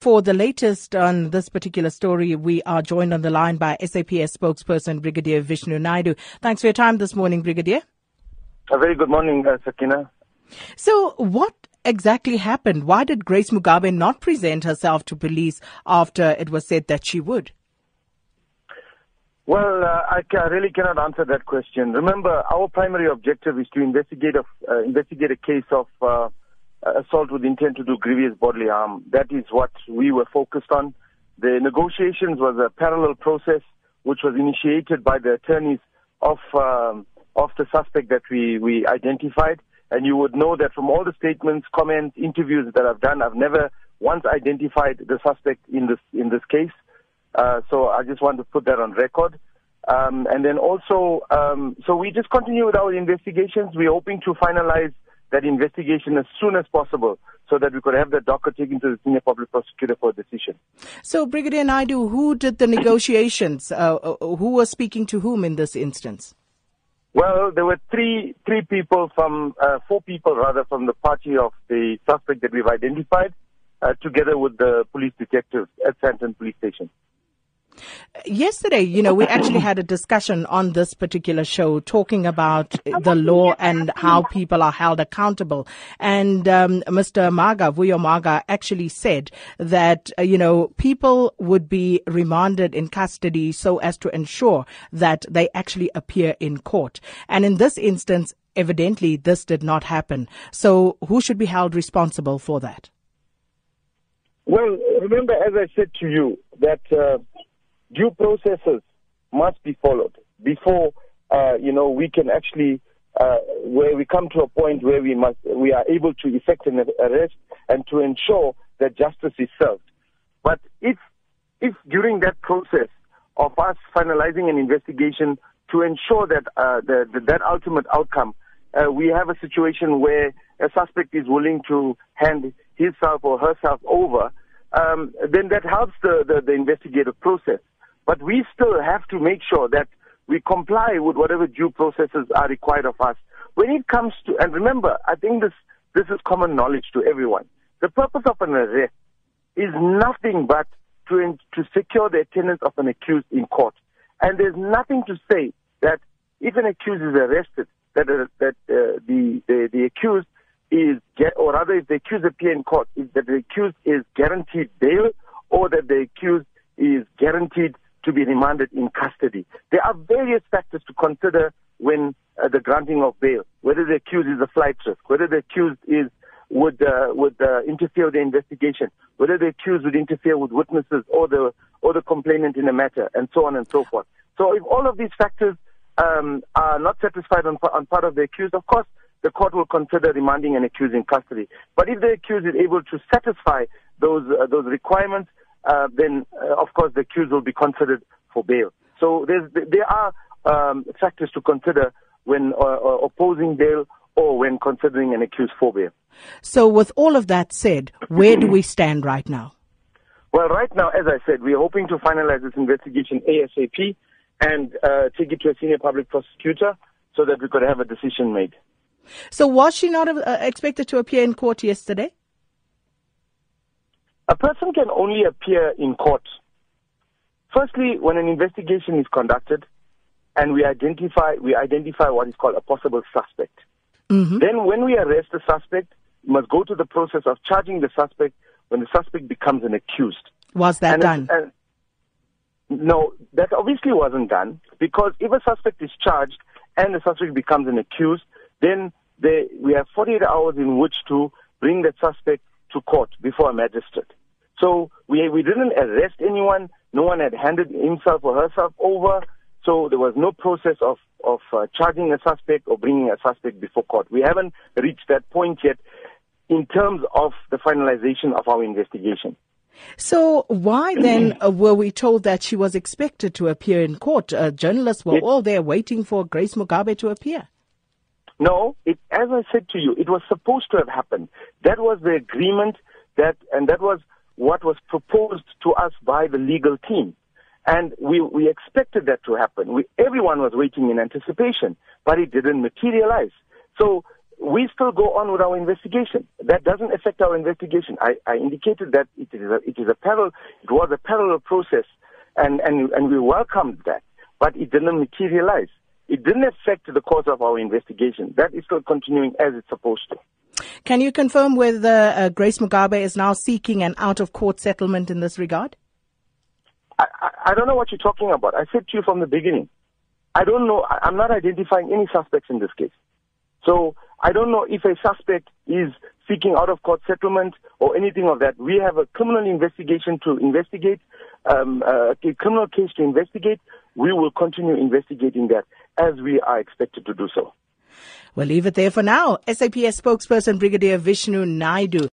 For the latest on this particular story, we are joined on the line by SAPS spokesperson Brigadier Vishnu Naidoo. Thanks for your time this morning, Brigadier. A very good morning, uh, Sakina. So, what exactly happened? Why did Grace Mugabe not present herself to police after it was said that she would? Well, uh, I, ca- really cannot answer that question. Remember, our primary objective is to investigate a, uh, investigate a case of uh, assault with intent to do grievous bodily harm. That is what we were focused on. The negotiations was a parallel process which was initiated by the attorneys of um, of the suspect that we, we identified. And you would know that from all the statements, comments, interviews that I've done, I've never once identified the suspect in this in this case. Uh, so I just want to put that on record. Um, and then also, um, so we just continue with our investigations. We're hoping to finalize that investigation as soon as possible so that we could have the docket taken to the senior public prosecutor for a decision. So, Brigadier Naidoo, who did the negotiations? Uh, uh, who was speaking to whom in this instance? Well, there were three three people from uh, four people rather from the party of the suspect that we've identified, uh, together with the police detectives at Sandton Police Station. Yesterday, you know, we actually had a discussion on this particular show talking about the law and how people are held accountable. And um, Mr. Maga, Vuyo Maga, actually said that, uh, you know, people would be remanded in custody so as to ensure that they actually appear in court. And in this instance, evidently, this did not happen. So who should be held responsible for that? Well, remember, as I said to you, that uh, due processes must be followed before uh, you know we can actually uh, where we come to a point where we must we are able to effect an arrest and to ensure that justice is served. But if if during that process of us finalizing an investigation to ensure that uh, the, the, that ultimate outcome, uh, we have a situation where a suspect is willing to hand himself or herself over, um, then that helps the, the, the investigative process. But we still have to make sure that we comply with whatever due processes are required of us. When it comes to, and remember, I think this, this is common knowledge to everyone. The purpose of an arrest is nothing but to, to secure the attendance of an accused in court. And there's nothing to say that if an accused is arrested, that, uh, that uh, the, the, the accused is, or rather if the accused appear in court, is that the accused is guaranteed bail or that the accused is guaranteed to be remanded in custody. There are various factors to consider when uh, the granting of bail, whether the accused is a flight risk, whether the accused is would uh, would uh, interfere with the investigation, whether the accused would interfere with witnesses or the or the complainant in a matter, and so on and so forth. So if all of these factors um, are not satisfied on, on part of the accused, of course the court will consider remanding an accused in custody. But if the accused is able to satisfy those uh, those requirements, uh, then uh, of course the accused will be considered for bail. So there are um, factors to consider when uh, uh, opposing bail or when considering an accused for bail. So, with all of that said, where do we stand right now? Well, right now, as I said, we're hoping to finalize this investigation ASAP and uh, take it to a senior public prosecutor so that we could have a decision made. So, was she not uh, expected to appear in court yesterday? A person can only appear in court, firstly, when an investigation is conducted and we identify, we identify what is called a possible suspect. Mm-hmm. Then when we arrest the suspect, we must go to the process of charging the suspect when the suspect becomes an accused. Was that and done? And no, that obviously wasn't done because if a suspect is charged and the suspect becomes an accused, then they, we have 48 hours in which to bring that suspect to court before a magistrate. So we, we didn't arrest anyone. No one had handed himself or herself over. So there was no process of, of uh, charging a suspect or bringing a suspect before court. We haven't reached that point yet in terms of the finalization of our investigation. So why then uh, were we told that she was expected to appear in court? Uh, journalists were it, all there waiting for Grace Mugabe to appear. No, it, as I said to you, it was supposed to have happened. That was the agreement that, and that was what was proposed to us by the legal team. And we, we expected that to happen. We, everyone was waiting in anticipation, but it didn't materialize. So we still go on with our investigation. That doesn't affect our investigation. I, I indicated that it is a, it is a parallel, it was a parallel process, and, and, and we welcomed that, but it didn't materialize. It didn't affect the course of our investigation. That is still continuing as it's supposed to. Can you confirm whether uh, Grace Mugabe is now seeking an out of court settlement in this regard? I, I, I don't know what you're talking about. I said to you from the beginning. I don't know. I'm not identifying any suspects in this case. So I don't know if a suspect is seeking out of court settlement or anything of that. We have a criminal investigation to investigate, um, uh, a criminal case to investigate. We will continue investigating that as we are expected to do so. We'll leave it there for now. SAPS spokesperson Brigadier Vishnu Naidoo.